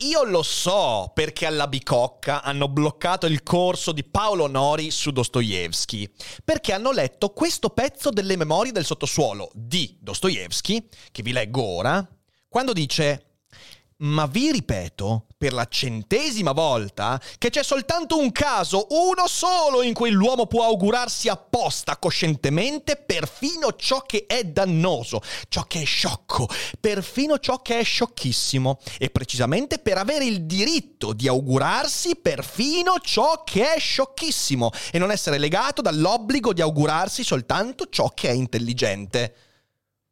Io lo so perché alla Bicocca hanno bloccato il corso di Paolo Nori su Dostoevsky. Perché hanno letto questo pezzo delle memorie del sottosuolo di Dostoevsky, che vi leggo ora, quando dice ma vi ripeto, per la centesima volta, che c'è soltanto un caso, uno solo, in cui l'uomo può augurarsi apposta, coscientemente, perfino ciò che è dannoso, ciò che è sciocco, perfino ciò che è sciocchissimo, e precisamente per avere il diritto di augurarsi perfino ciò che è sciocchissimo, e non essere legato dall'obbligo di augurarsi soltanto ciò che è intelligente.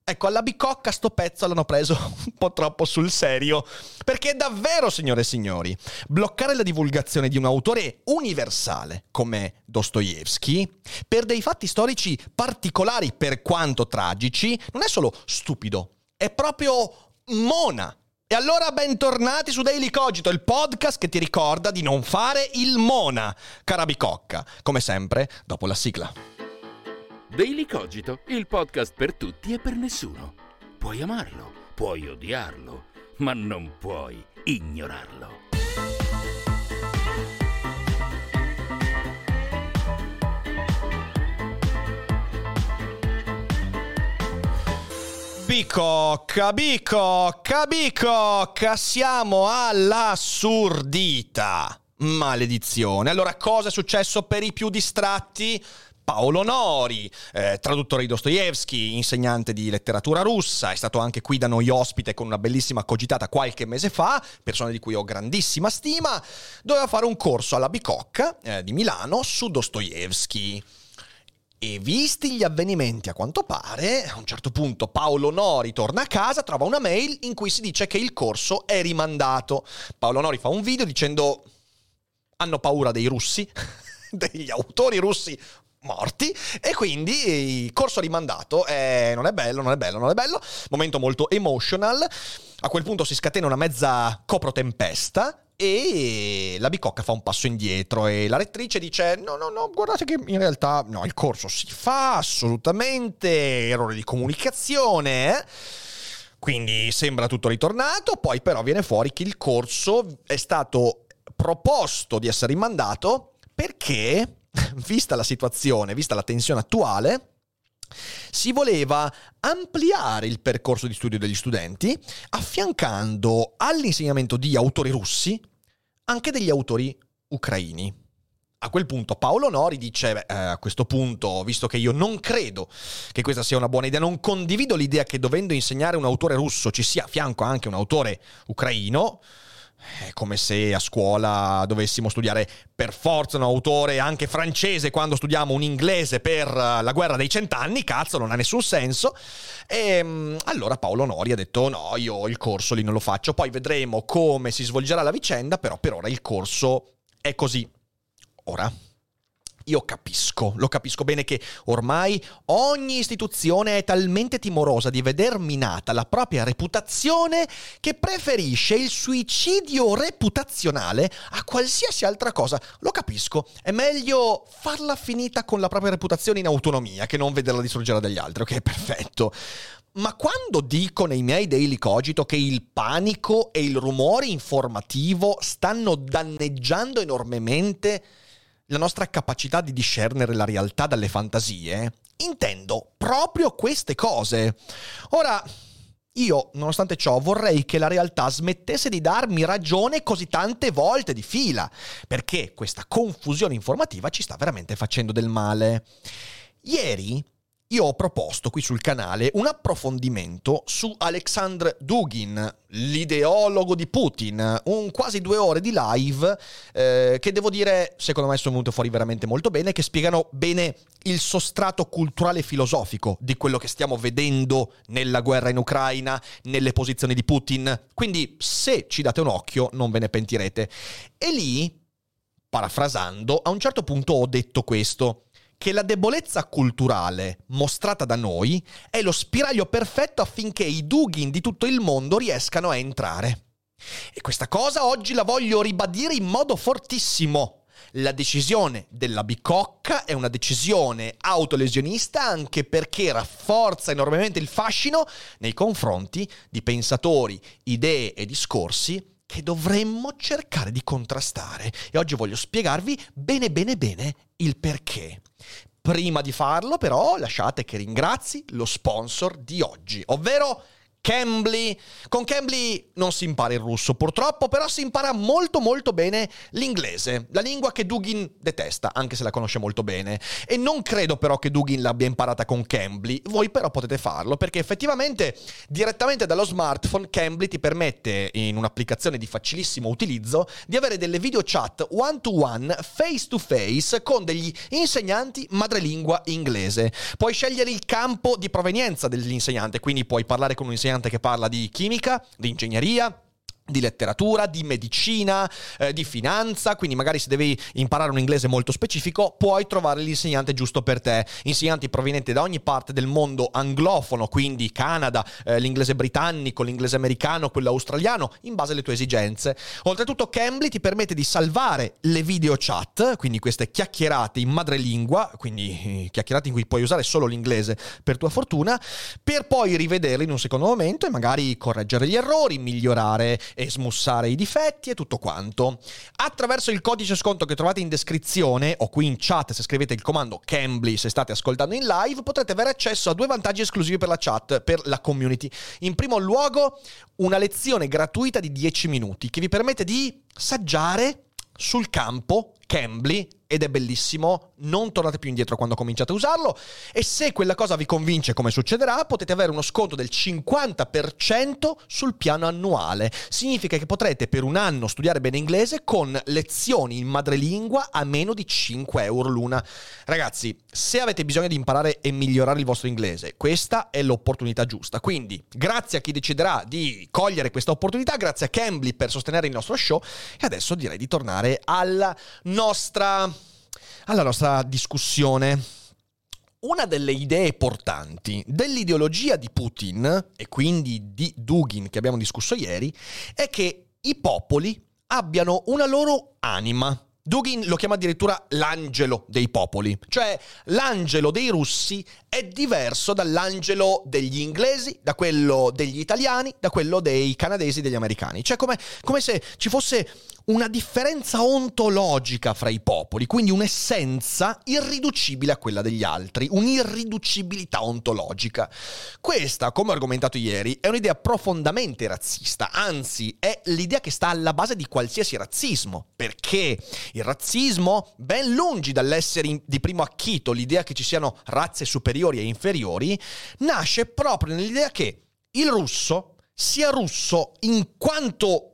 Ecco, alla bicocca sto pezzo l'hanno preso un po' troppo sul serio. Perché davvero, signore e signori, bloccare la divulgazione di un autore universale come Dostoevsky, per dei fatti storici particolari per quanto tragici, non è solo stupido, è proprio mona. E allora bentornati su Daily Cogito, il podcast che ti ricorda di non fare il mona, cara bicocca. Come sempre, dopo la sigla. Daily Cogito, il podcast per tutti e per nessuno. Puoi amarlo, puoi odiarlo, ma non puoi ignorarlo. Bicocca, bicocca, bicocca, siamo all'assurdità. Maledizione. Allora, cosa è successo per i più distratti? Paolo Nori, eh, traduttore di Dostoevsky, insegnante di letteratura russa, è stato anche qui da noi ospite con una bellissima cogitata qualche mese fa, persona di cui ho grandissima stima, doveva fare un corso alla Bicocca eh, di Milano su Dostoevsky. E visti gli avvenimenti, a quanto pare, a un certo punto Paolo Nori torna a casa, trova una mail in cui si dice che il corso è rimandato. Paolo Nori fa un video dicendo hanno paura dei russi, degli autori russi morti. E quindi il corso rimandato eh, non è bello, non è bello, non è bello, momento molto emotional, a quel punto si scatena una mezza coprotempesta e la bicocca fa un passo indietro e la rettrice dice no no no guardate che in realtà no il corso si fa assolutamente errore di comunicazione eh? quindi sembra tutto ritornato poi però viene fuori che il corso è stato proposto di essere rimandato perché vista la situazione, vista la tensione attuale, si voleva ampliare il percorso di studio degli studenti, affiancando all'insegnamento di autori russi anche degli autori ucraini. A quel punto Paolo Nori dice, beh, eh, a questo punto, visto che io non credo che questa sia una buona idea, non condivido l'idea che dovendo insegnare un autore russo ci sia a fianco anche un autore ucraino, è come se a scuola dovessimo studiare per forza un autore anche francese quando studiamo un inglese per eh, la guerra dei cent'anni, cazzo, non ha nessun senso. E ehm, allora Paolo Nori ha detto no, io il corso lì non lo faccio, poi vedremo come si svolgerà la vicenda, però per ora il corso è così. Ora, io capisco, lo capisco bene che ormai ogni istituzione è talmente timorosa di veder minata la propria reputazione che preferisce il suicidio reputazionale a qualsiasi altra cosa. Lo capisco, è meglio farla finita con la propria reputazione in autonomia che non vederla distruggere dagli altri, ok? Perfetto. ma quando dico nei miei daily cogito che il panico e il rumore informativo stanno danneggiando enormemente la nostra capacità di discernere la realtà dalle fantasie, intendo proprio queste cose. Ora, io, nonostante ciò, vorrei che la realtà smettesse di darmi ragione così tante volte di fila, perché questa confusione informativa ci sta veramente facendo del male. Ieri io ho proposto qui sul canale un approfondimento su Alexandr Dugin, l'ideologo di Putin, un quasi due ore di live eh, che devo dire, secondo me sono venute fuori veramente molto bene, che spiegano bene il sostrato culturale e filosofico di quello che stiamo vedendo nella guerra in Ucraina, nelle posizioni di Putin. Quindi se ci date un occhio non ve ne pentirete. E lì, parafrasando, a un certo punto ho detto questo che la debolezza culturale mostrata da noi è lo spiraglio perfetto affinché i Dugin di tutto il mondo riescano a entrare. E questa cosa oggi la voglio ribadire in modo fortissimo. La decisione della bicocca è una decisione autolesionista anche perché rafforza enormemente il fascino nei confronti di pensatori, idee e discorsi che dovremmo cercare di contrastare. E oggi voglio spiegarvi bene bene bene il perché. Prima di farlo, però, lasciate che ringrazi lo sponsor di oggi, ovvero Cambly. Con Cambly non si impara il russo purtroppo, però si impara molto molto bene l'inglese, la lingua che Dugin detesta, anche se la conosce molto bene. E non credo però che Dugin l'abbia imparata con Cambly, voi però potete farlo, perché effettivamente direttamente dallo smartphone Cambly ti permette, in un'applicazione di facilissimo utilizzo, di avere delle video chat one to one, face to face, con degli insegnanti madrelingua inglese. Puoi scegliere il campo di provenienza dell'insegnante, quindi puoi parlare con un insegnante insegnante che parla di chimica, di ingegneria, di letteratura, di medicina, eh, di finanza, quindi magari se devi imparare un inglese molto specifico puoi trovare l'insegnante giusto per te. Insegnanti provenienti da ogni parte del mondo anglofono, quindi Canada, eh, l'inglese britannico, l'inglese americano, quello australiano, in base alle tue esigenze. Oltretutto Cambly ti permette di salvare le video chat, quindi queste chiacchierate in madrelingua, quindi eh, chiacchierate in cui puoi usare solo l'inglese per tua fortuna, per poi rivederle in un secondo momento e magari correggere gli errori, migliorare e smussare i difetti e tutto quanto. Attraverso il codice sconto che trovate in descrizione o qui in chat se scrivete il comando Cambly se state ascoltando in live potrete avere accesso a due vantaggi esclusivi per la chat, per la community. In primo luogo una lezione gratuita di 10 minuti che vi permette di saggiare sul campo Cambly ed è bellissimo, non tornate più indietro quando cominciate a usarlo e se quella cosa vi convince come succederà potete avere uno sconto del 50% sul piano annuale. Significa che potrete per un anno studiare bene inglese con lezioni in madrelingua a meno di 5 euro l'una. Ragazzi, se avete bisogno di imparare e migliorare il vostro inglese, questa è l'opportunità giusta. Quindi, grazie a chi deciderà di cogliere questa opportunità, grazie a Cambly per sostenere il nostro show e adesso direi di tornare alla nostra alla nostra discussione. Una delle idee portanti dell'ideologia di Putin, e quindi di Dugin che abbiamo discusso ieri, è che i popoli abbiano una loro anima. Dugin lo chiama addirittura l'angelo dei popoli, cioè l'angelo dei russi è diverso dall'angelo degli inglesi, da quello degli italiani, da quello dei canadesi, degli americani. Cioè come, come se ci fosse una differenza ontologica fra i popoli, quindi un'essenza irriducibile a quella degli altri, un'irriducibilità ontologica. Questa, come ho argomentato ieri, è un'idea profondamente razzista, anzi è l'idea che sta alla base di qualsiasi razzismo, perché il razzismo, ben lungi dall'essere di primo acchito l'idea che ci siano razze superiori e inferiori, nasce proprio nell'idea che il russo sia russo in quanto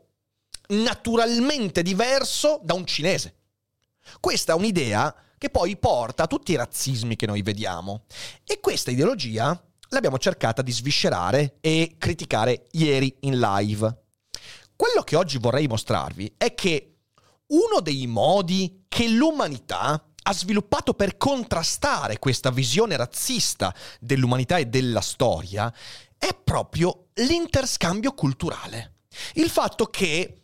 naturalmente diverso da un cinese. Questa è un'idea che poi porta a tutti i razzismi che noi vediamo. E questa ideologia l'abbiamo cercata di sviscerare e criticare ieri in live. Quello che oggi vorrei mostrarvi è che uno dei modi che l'umanità ha sviluppato per contrastare questa visione razzista dell'umanità e della storia è proprio l'interscambio culturale. Il fatto che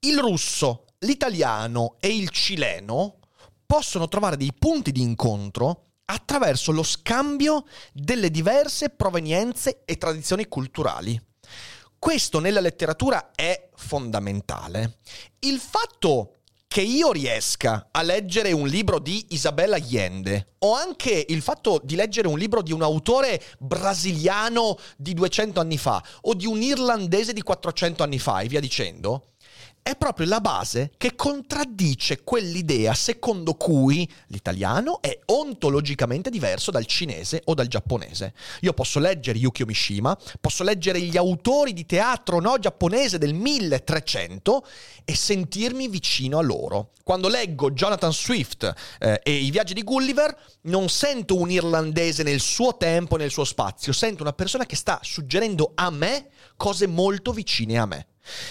il russo, l'italiano e il cileno possono trovare dei punti di incontro attraverso lo scambio delle diverse provenienze e tradizioni culturali. Questo nella letteratura è fondamentale. Il fatto che io riesca a leggere un libro di Isabella Allende o anche il fatto di leggere un libro di un autore brasiliano di 200 anni fa o di un irlandese di 400 anni fa e via dicendo, è proprio la base che contraddice quell'idea secondo cui l'italiano è ontologicamente diverso dal cinese o dal giapponese. Io posso leggere Yukio Mishima, posso leggere gli autori di teatro no giapponese del 1300 e sentirmi vicino a loro. Quando leggo Jonathan Swift eh, e i viaggi di Gulliver, non sento un irlandese nel suo tempo, nel suo spazio, sento una persona che sta suggerendo a me cose molto vicine a me.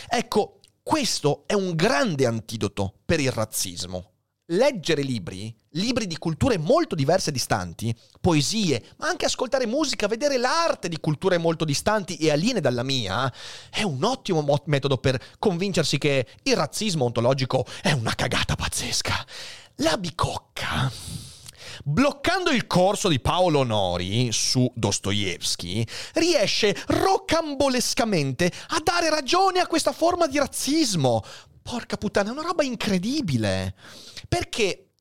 Ecco, questo è un grande antidoto per il razzismo. Leggere libri, libri di culture molto diverse e distanti, poesie, ma anche ascoltare musica, vedere l'arte di culture molto distanti e aliene dalla mia, è un ottimo mo- metodo per convincersi che il razzismo ontologico è una cagata pazzesca. La bicocca bloccando il corso di Paolo Nori su Dostoevsky, riesce rocambolescamente a dare ragione a questa forma di razzismo. Porca puttana, è una roba incredibile. Perché,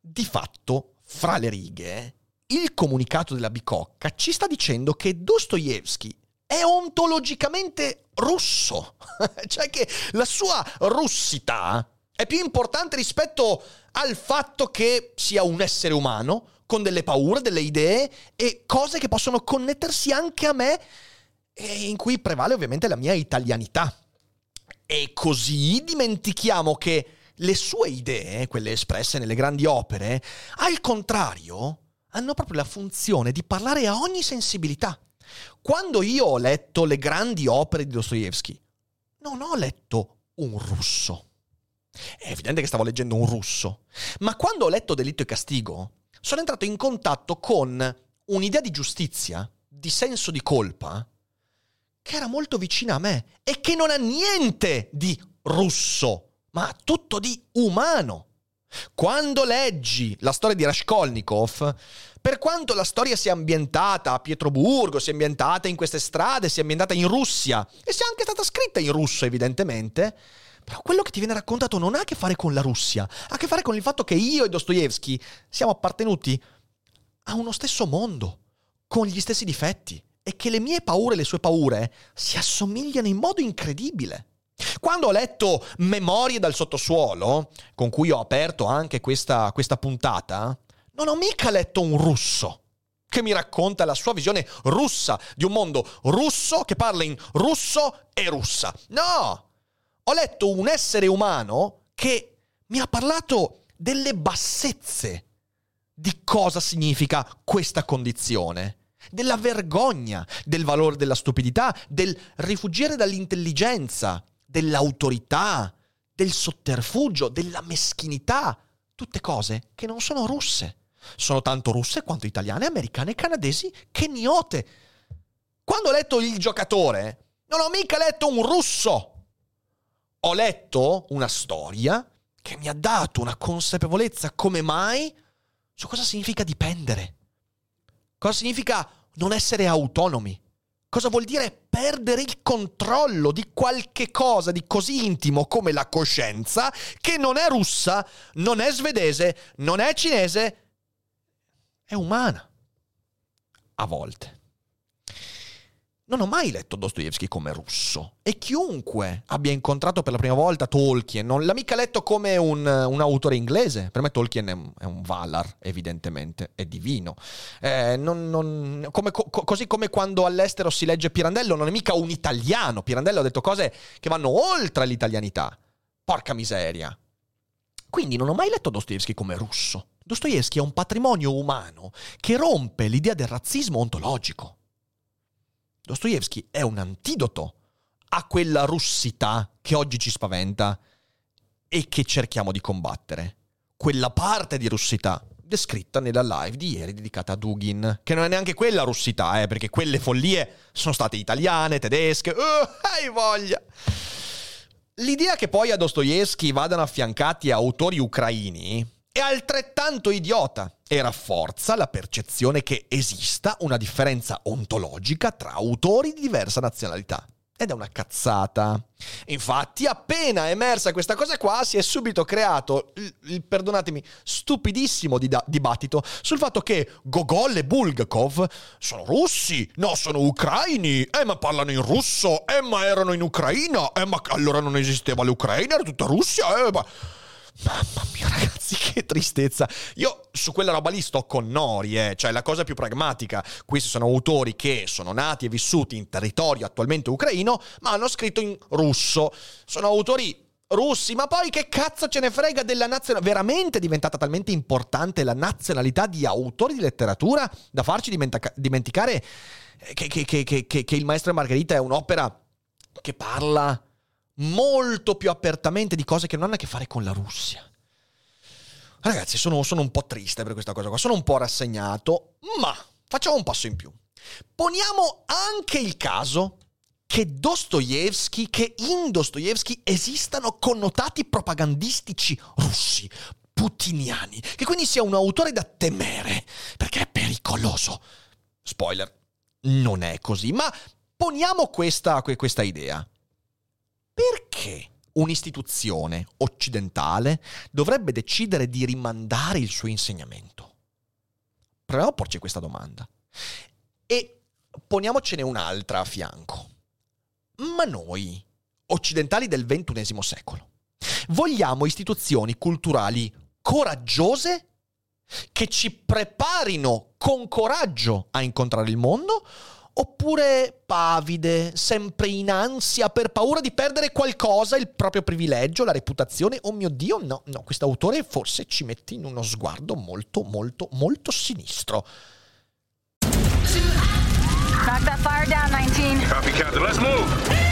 di fatto, fra le righe, il comunicato della bicocca ci sta dicendo che Dostoevsky è ontologicamente russo. cioè che la sua russità è più importante rispetto al fatto che sia un essere umano con delle paure, delle idee e cose che possono connettersi anche a me e in cui prevale ovviamente la mia italianità. E così dimentichiamo che le sue idee, quelle espresse nelle grandi opere, al contrario, hanno proprio la funzione di parlare a ogni sensibilità. Quando io ho letto le grandi opere di Dostoevsky, non ho letto un russo è evidente che stavo leggendo un russo. Ma quando ho letto Delitto e Castigo, sono entrato in contatto con un'idea di giustizia, di senso di colpa, che era molto vicina a me e che non ha niente di russo, ma tutto di umano. Quando leggi la storia di Raskolnikov, per quanto la storia sia ambientata a Pietroburgo, sia ambientata in queste strade, sia ambientata in Russia e sia anche stata scritta in russo evidentemente, però quello che ti viene raccontato non ha a che fare con la Russia, ha a che fare con il fatto che io e Dostoevsky siamo appartenuti a uno stesso mondo, con gli stessi difetti, e che le mie paure e le sue paure si assomigliano in modo incredibile. Quando ho letto Memorie dal sottosuolo, con cui ho aperto anche questa, questa puntata, non ho mica letto un russo che mi racconta la sua visione russa di un mondo russo che parla in russo e russa. No! Ho letto un essere umano che mi ha parlato delle bassezze di cosa significa questa condizione, della vergogna, del valore della stupidità, del rifuggire dall'intelligenza, dell'autorità, del sotterfugio, della meschinità, tutte cose che non sono russe. Sono tanto russe quanto italiane, americane, canadesi, keniote. Quando ho letto il giocatore, non ho mica letto un russo ho letto una storia che mi ha dato una consapevolezza come mai su cosa significa dipendere. Cosa significa non essere autonomi. Cosa vuol dire perdere il controllo di qualche cosa di così intimo come la coscienza che non è russa, non è svedese, non è cinese, è umana. A volte. Non ho mai letto Dostoevsky come russo e chiunque abbia incontrato per la prima volta Tolkien non l'ha mica letto come un, un autore inglese. Per me Tolkien è un, è un Valar, evidentemente, è divino. Eh, non, non, come, co, così come quando all'estero si legge Pirandello, non è mica un italiano. Pirandello ha detto cose che vanno oltre l'italianità. Porca miseria. Quindi non ho mai letto Dostoevsky come russo. Dostoevsky è un patrimonio umano che rompe l'idea del razzismo ontologico. Dostoevsky è un antidoto a quella russità che oggi ci spaventa e che cerchiamo di combattere. Quella parte di russità descritta nella live di ieri dedicata a Dugin, che non è neanche quella russità, eh, perché quelle follie sono state italiane, tedesche, uh, hai voglia! L'idea che poi a Dostoevsky vadano affiancati autori ucraini è altrettanto idiota e rafforza la percezione che esista una differenza ontologica tra autori di diversa nazionalità. Ed è una cazzata. Infatti, appena emersa questa cosa qua, si è subito creato, il, il, perdonatemi, stupidissimo dida- dibattito sul fatto che Gogol e Bulgakov sono russi, no, sono ucraini, eh, ma parlano in russo, eh, ma erano in Ucraina, eh, ma allora non esisteva l'Ucraina, era tutta Russia, eh, ma... Mamma mia, ragazzi, che tristezza. Io su quella roba lì sto con Nori, eh. cioè la cosa più pragmatica. Questi sono autori che sono nati e vissuti in territorio attualmente ucraino, ma hanno scritto in russo. Sono autori russi, ma poi che cazzo ce ne frega della nazionalità? Veramente è diventata talmente importante la nazionalità di autori di letteratura da farci dimentica- dimenticare che, che, che, che Il Maestro e Margherita è un'opera che parla molto più apertamente di cose che non hanno a che fare con la Russia. Ragazzi, sono, sono un po' triste per questa cosa qua, sono un po' rassegnato, ma facciamo un passo in più. Poniamo anche il caso che Dostoevsky, che in Dostoevsky esistano connotati propagandistici russi, putiniani, che quindi sia un autore da temere, perché è pericoloso. Spoiler, non è così, ma poniamo questa, questa idea perché un'istituzione occidentale dovrebbe decidere di rimandare il suo insegnamento? Proviamo a porci questa domanda. E poniamocene un'altra a fianco. Ma noi, occidentali del XXI secolo, vogliamo istituzioni culturali coraggiose che ci preparino con coraggio a incontrare il mondo oppure pavide, sempre in ansia per paura di perdere qualcosa, il proprio privilegio, la reputazione. Oh mio Dio, no, no, quest'autore forse ci mette in uno sguardo molto, molto, molto sinistro. Knock that fire down, 19. Copy, Captain. Let's move.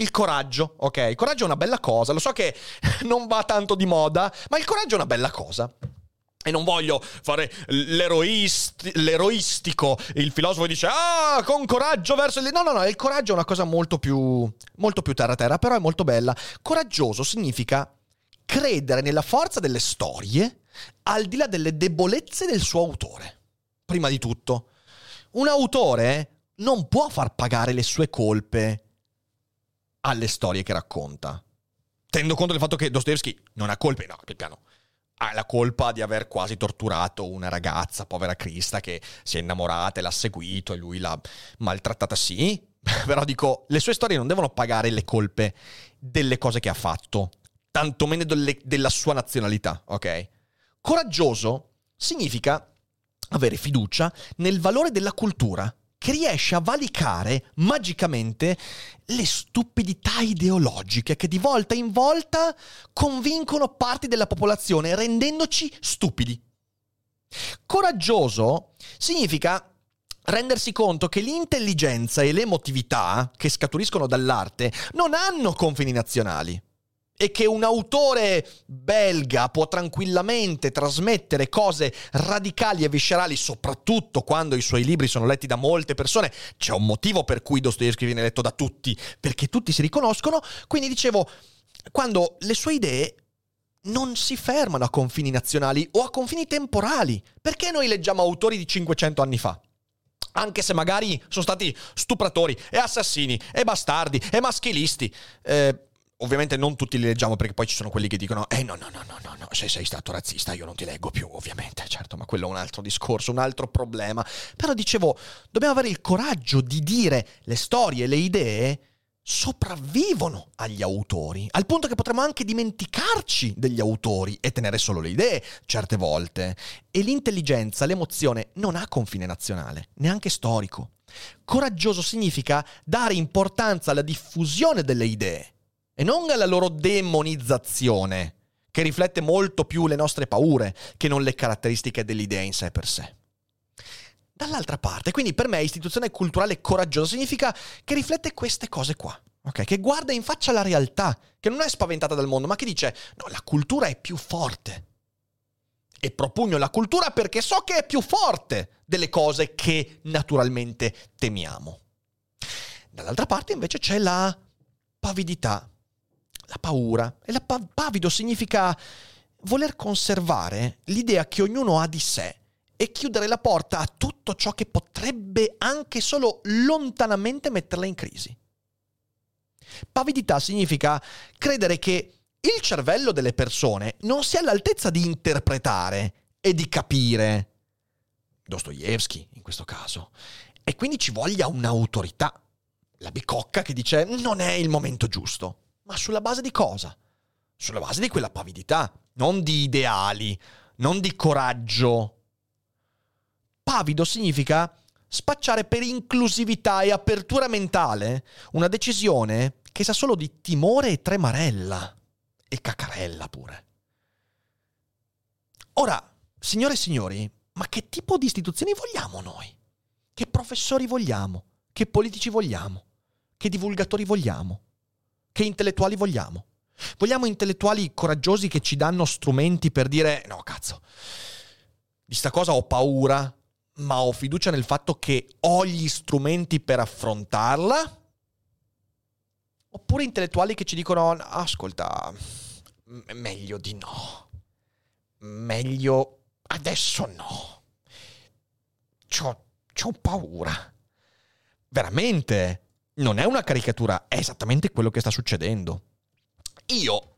il coraggio, ok? Il coraggio è una bella cosa, lo so che non va tanto di moda, ma il coraggio è una bella cosa. E non voglio fare l'eroist- l'eroistico. Il filosofo dice: Ah, con coraggio verso il. No, no, no. Il coraggio è una cosa molto più. molto più terra-terra, però è molto bella. Coraggioso significa credere nella forza delle storie al di là delle debolezze del suo autore. Prima di tutto, un autore non può far pagare le sue colpe alle storie che racconta. Tenendo conto del fatto che Dostoevsky non ha colpe, no, che piano. Ha la colpa di aver quasi torturato una ragazza, povera Crista, che si è innamorata e l'ha seguito e lui l'ha maltrattata, sì. Però dico, le sue storie non devono pagare le colpe delle cose che ha fatto, tantomeno delle, della sua nazionalità, ok? Coraggioso significa avere fiducia nel valore della cultura che riesce a valicare magicamente le stupidità ideologiche che di volta in volta convincono parti della popolazione rendendoci stupidi. Coraggioso significa rendersi conto che l'intelligenza e l'emotività che scaturiscono dall'arte non hanno confini nazionali e che un autore belga può tranquillamente trasmettere cose radicali e viscerali, soprattutto quando i suoi libri sono letti da molte persone. C'è un motivo per cui Dostoevsky viene letto da tutti, perché tutti si riconoscono. Quindi dicevo, quando le sue idee non si fermano a confini nazionali o a confini temporali, perché noi leggiamo autori di 500 anni fa? anche se magari sono stati stupratori e assassini e bastardi e maschilisti. Eh, Ovviamente non tutti li leggiamo perché poi ci sono quelli che dicono eh no no no no no, no se sei stato razzista io non ti leggo più ovviamente certo ma quello è un altro discorso un altro problema. Però dicevo dobbiamo avere il coraggio di dire le storie le idee sopravvivono agli autori al punto che potremmo anche dimenticarci degli autori e tenere solo le idee certe volte. E l'intelligenza l'emozione non ha confine nazionale neanche storico. Coraggioso significa dare importanza alla diffusione delle idee e non alla loro demonizzazione, che riflette molto più le nostre paure che non le caratteristiche dell'idea in sé per sé. Dall'altra parte, quindi per me istituzione culturale coraggiosa significa che riflette queste cose qua. ok? Che guarda in faccia la realtà, che non è spaventata dal mondo, ma che dice: no, la cultura è più forte. E propugno la cultura perché so che è più forte delle cose che naturalmente temiamo. Dall'altra parte invece c'è la pavidità, la paura. E la pa- pavido significa voler conservare l'idea che ognuno ha di sé e chiudere la porta a tutto ciò che potrebbe anche solo lontanamente metterla in crisi. Pavidità significa credere che il cervello delle persone non sia all'altezza di interpretare e di capire. Dostoevsky, in questo caso. E quindi ci voglia un'autorità. La bicocca che dice non è il momento giusto. Ma sulla base di cosa? Sulla base di quella pavidità, non di ideali, non di coraggio. Pavido significa spacciare per inclusività e apertura mentale una decisione che sa solo di timore e tremarella. E cacarella pure. Ora, signore e signori, ma che tipo di istituzioni vogliamo noi? Che professori vogliamo? Che politici vogliamo? Che divulgatori vogliamo? Che intellettuali vogliamo? Vogliamo intellettuali coraggiosi che ci danno strumenti per dire no, cazzo, di sta cosa ho paura, ma ho fiducia nel fatto che ho gli strumenti per affrontarla? Oppure intellettuali che ci dicono ascolta, meglio di no. Meglio adesso no. C'ho, c'ho paura. Veramente, non è una caricatura, è esattamente quello che sta succedendo. Io,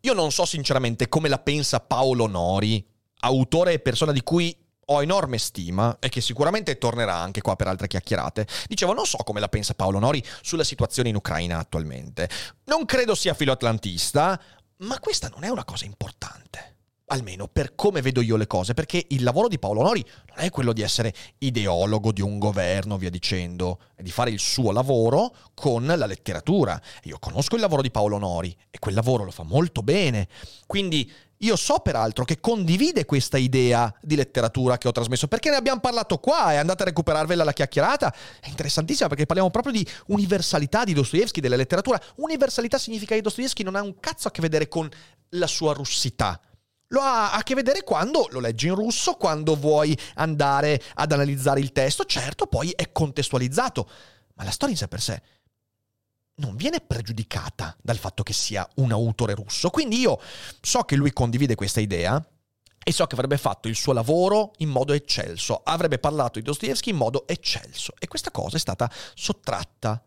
io non so sinceramente come la pensa Paolo Nori, autore e persona di cui ho enorme stima e che sicuramente tornerà anche qua per altre chiacchierate. Dicevo, non so come la pensa Paolo Nori sulla situazione in Ucraina attualmente. Non credo sia filoatlantista, ma questa non è una cosa importante. Almeno per come vedo io le cose, perché il lavoro di Paolo Nori non è quello di essere ideologo di un governo, via dicendo, è di fare il suo lavoro con la letteratura. Io conosco il lavoro di Paolo Nori e quel lavoro lo fa molto bene. Quindi io so peraltro che condivide questa idea di letteratura che ho trasmesso, perché ne abbiamo parlato qua e andate a recuperarvela la chiacchierata. È interessantissima perché parliamo proprio di universalità di Dostoevsky, della letteratura. Universalità significa che Dostoevsky non ha un cazzo a che vedere con la sua russità. Lo ha a che vedere quando lo leggi in russo, quando vuoi andare ad analizzare il testo. Certo, poi è contestualizzato, ma la storia in sé per sé non viene pregiudicata dal fatto che sia un autore russo. Quindi io so che lui condivide questa idea e so che avrebbe fatto il suo lavoro in modo eccelso, avrebbe parlato di Dostoevsky in modo eccelso e questa cosa è stata sottratta.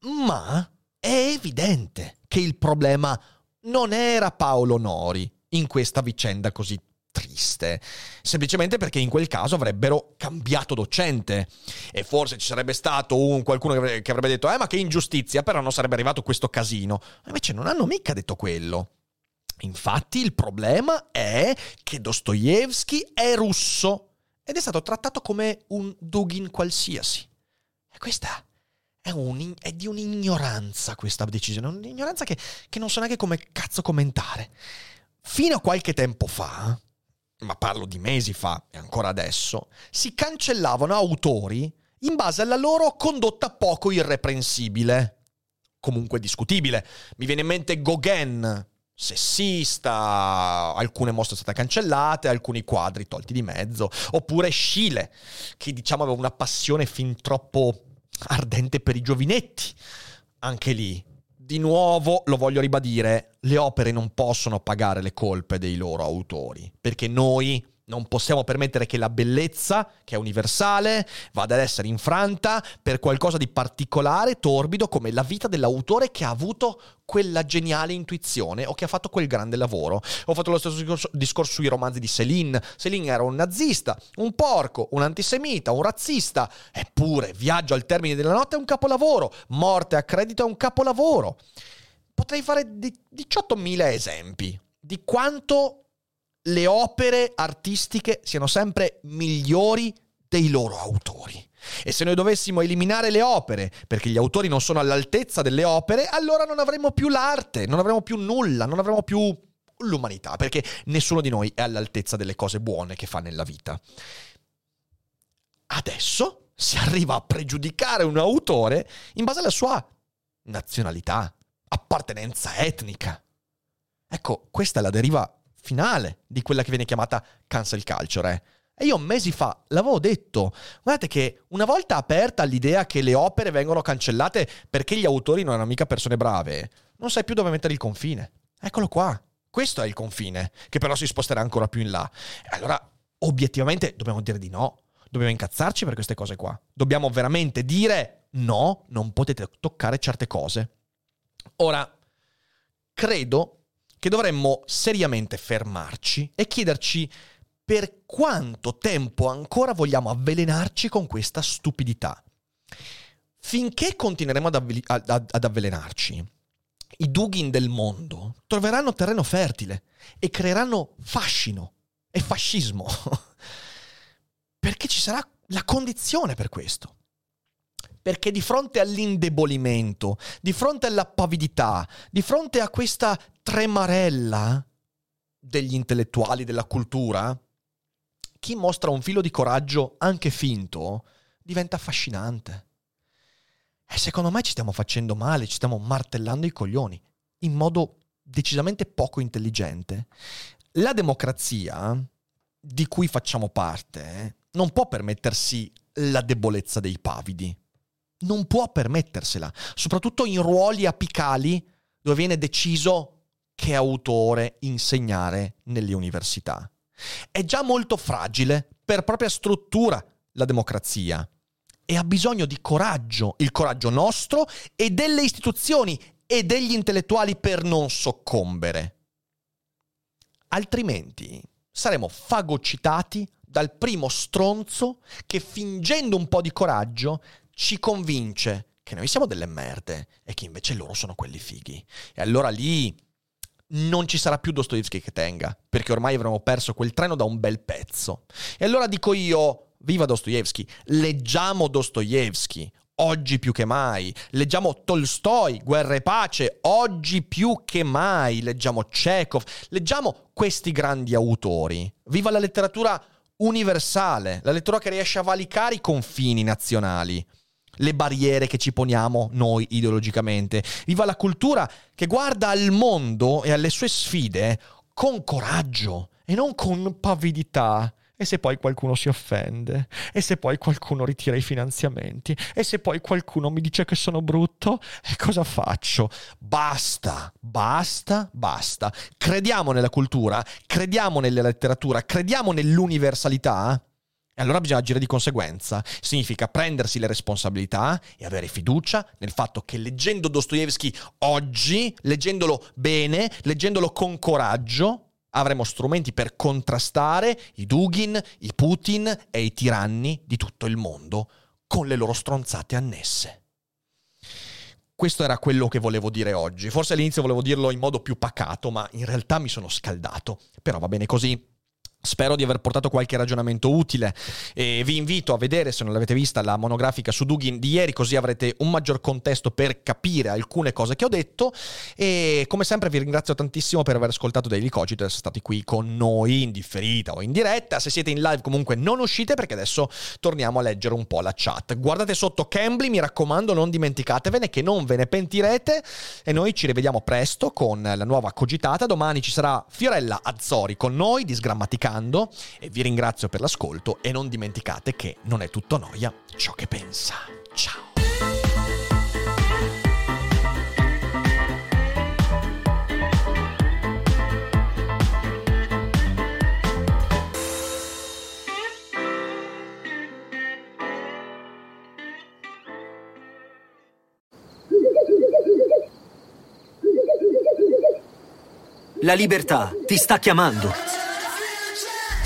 Ma è evidente che il problema non era Paolo Nori in questa vicenda così triste, semplicemente perché in quel caso avrebbero cambiato docente e forse ci sarebbe stato un qualcuno che avrebbe detto eh ma che ingiustizia, però non sarebbe arrivato questo casino. Invece non hanno mica detto quello. Infatti il problema è che Dostoevsky è russo ed è stato trattato come un Dugin qualsiasi. E questa è, un, è di un'ignoranza questa decisione, un'ignoranza che, che non so neanche come cazzo commentare. Fino a qualche tempo fa, ma parlo di mesi fa e ancora adesso, si cancellavano autori in base alla loro condotta poco irreprensibile, comunque discutibile. Mi viene in mente Gauguin, sessista, alcune mostre state cancellate, alcuni quadri tolti di mezzo, oppure Schiele, che diciamo aveva una passione fin troppo ardente per i giovinetti. Anche lì, di nuovo, lo voglio ribadire, le opere non possono pagare le colpe dei loro autori, perché noi non possiamo permettere che la bellezza, che è universale, vada ad essere infranta per qualcosa di particolare, torbido, come la vita dell'autore che ha avuto quella geniale intuizione o che ha fatto quel grande lavoro. Ho fatto lo stesso discorso, sui romanzi di Céline. Céline era un nazista, un porco, un antisemita, un razzista, eppure Viaggio al termine della notte è un capolavoro, Morte a credito è un capolavoro. Potrei fare 18.000 esempi di quanto le opere artistiche siano sempre migliori dei loro autori. E se noi dovessimo eliminare le opere perché gli autori non sono all'altezza delle opere, allora non avremo più l'arte, non avremo più nulla, non avremo più l'umanità, perché nessuno di noi è all'altezza delle cose buone che fa nella vita. Adesso si arriva a pregiudicare un autore in base alla sua nazionalità, appartenenza etnica. Ecco, questa è la deriva finale di quella che viene chiamata cancel culture. Eh. E io mesi fa l'avevo detto, guardate che una volta aperta l'idea che le opere vengono cancellate perché gli autori non erano mica persone brave, non sai più dove mettere il confine. Eccolo qua. Questo è il confine, che però si sposterà ancora più in là. Allora, obiettivamente, dobbiamo dire di no. Dobbiamo incazzarci per queste cose qua. Dobbiamo veramente dire no, non potete toccare certe cose. Ora, credo che dovremmo seriamente fermarci e chiederci per quanto tempo ancora vogliamo avvelenarci con questa stupidità. Finché continueremo ad, avvel- ad, ad avvelenarci, i Dugin del mondo troveranno terreno fertile e creeranno fascino e fascismo. Perché ci sarà la condizione per questo. Perché di fronte all'indebolimento, di fronte alla pavidità, di fronte a questa tremarella degli intellettuali della cultura, chi mostra un filo di coraggio anche finto diventa affascinante. E secondo me ci stiamo facendo male, ci stiamo martellando i coglioni in modo decisamente poco intelligente. La democrazia di cui facciamo parte non può permettersi la debolezza dei pavidi. Non può permettersela, soprattutto in ruoli apicali dove viene deciso che autore insegnare nelle università. È già molto fragile per propria struttura la democrazia e ha bisogno di coraggio, il coraggio nostro e delle istituzioni e degli intellettuali per non soccombere. Altrimenti saremo fagocitati dal primo stronzo che fingendo un po' di coraggio ci convince che noi siamo delle merde e che invece loro sono quelli fighi. E allora lì non ci sarà più Dostoevsky che tenga, perché ormai avremo perso quel treno da un bel pezzo. E allora dico io, viva Dostoevsky, leggiamo Dostoevsky, oggi più che mai. Leggiamo Tolstoi, Guerra e Pace, oggi più che mai. Leggiamo Chekhov, leggiamo questi grandi autori. Viva la letteratura universale, la lettura che riesce a valicare i confini nazionali le barriere che ci poniamo noi ideologicamente. Viva la cultura che guarda al mondo e alle sue sfide con coraggio e non con pavidità. E se poi qualcuno si offende? E se poi qualcuno ritira i finanziamenti? E se poi qualcuno mi dice che sono brutto? E cosa faccio? Basta, basta, basta. Crediamo nella cultura, crediamo nella letteratura, crediamo nell'universalità e allora bisogna agire di conseguenza. Significa prendersi le responsabilità e avere fiducia nel fatto che leggendo Dostoevsky oggi, leggendolo bene, leggendolo con coraggio, avremo strumenti per contrastare i Dugin, i Putin e i tiranni di tutto il mondo con le loro stronzate annesse. Questo era quello che volevo dire oggi. Forse all'inizio volevo dirlo in modo più pacato, ma in realtà mi sono scaldato. Però va bene così. Spero di aver portato qualche ragionamento utile e vi invito a vedere, se non l'avete vista, la monografica su Dugin di ieri, così avrete un maggior contesto per capire alcune cose che ho detto. E come sempre vi ringrazio tantissimo per aver ascoltato Daily Cogito e essere stati qui con noi in differita o in diretta. Se siete in live comunque non uscite perché adesso torniamo a leggere un po' la chat. Guardate sotto Cambly, mi raccomando, non dimenticatevene che non ve ne pentirete e noi ci rivediamo presto con la nuova cogitata. Domani ci sarà Fiorella Azzori con noi di Sgrammaticare ascoltando e vi ringrazio per l'ascolto e non dimenticate che non è tutto noia ciò che pensa. Ciao! La libertà ti sta chiamando